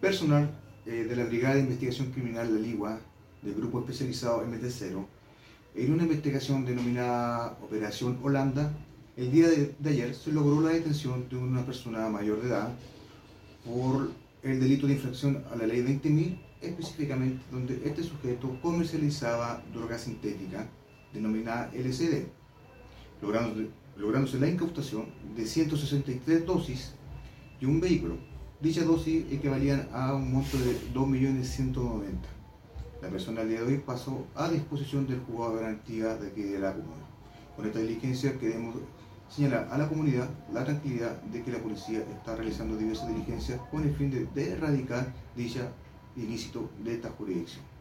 personal eh, de la Brigada de Investigación Criminal La Ligua, del Grupo Especializado MT0, en una investigación denominada Operación Holanda, el día de, ayer se logró la detención de una persona mayor de edad por el delito de infracción a la ley 20.000, específicamente donde este sujeto comercializaba droga sintética denominada LSD, lográndose, lográndose la incautación de 163 dosis y un vehículo. Dicha dosis equivalían a un monto de 2.190.000. La persona al día de hoy pasó a disposición del juzgado de garantía de aquí de la comuna. Con esta diligencia queremos señalar a la comunidad la tranquilidad de que la policía está realizando diversas diligencias con el fin de, erradicar dicha ilícito de esta jurisdicción.